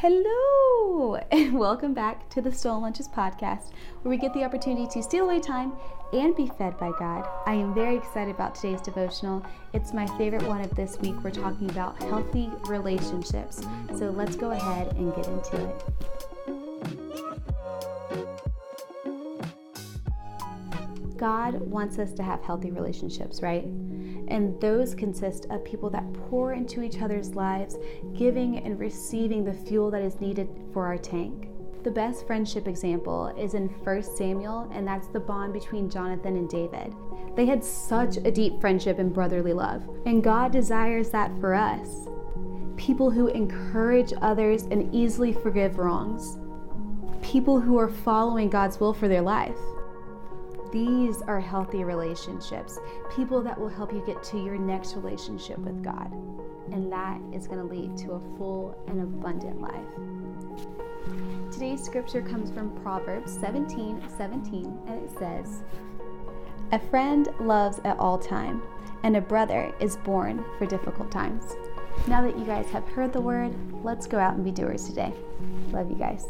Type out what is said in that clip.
Hello, and welcome back to the Stolen Lunches podcast, where we get the opportunity to steal away time and be fed by God. I am very excited about today's devotional. It's my favorite one of this week. We're talking about healthy relationships. So let's go ahead and get into it. God wants us to have healthy relationships, right? And those consist of people that pour into each other's lives, giving and receiving the fuel that is needed for our tank. The best friendship example is in 1 Samuel, and that's the bond between Jonathan and David. They had such a deep friendship and brotherly love, and God desires that for us. People who encourage others and easily forgive wrongs. People who are following God's will for their life. These are healthy relationships, people that will help you get to your next relationship with God. And that is going to lead to a full and abundant life. Today's scripture comes from Proverbs 17 17, and it says, A friend loves at all time, and a brother is born for difficult times. Now that you guys have heard the word, let's go out and be doers today. Love you guys.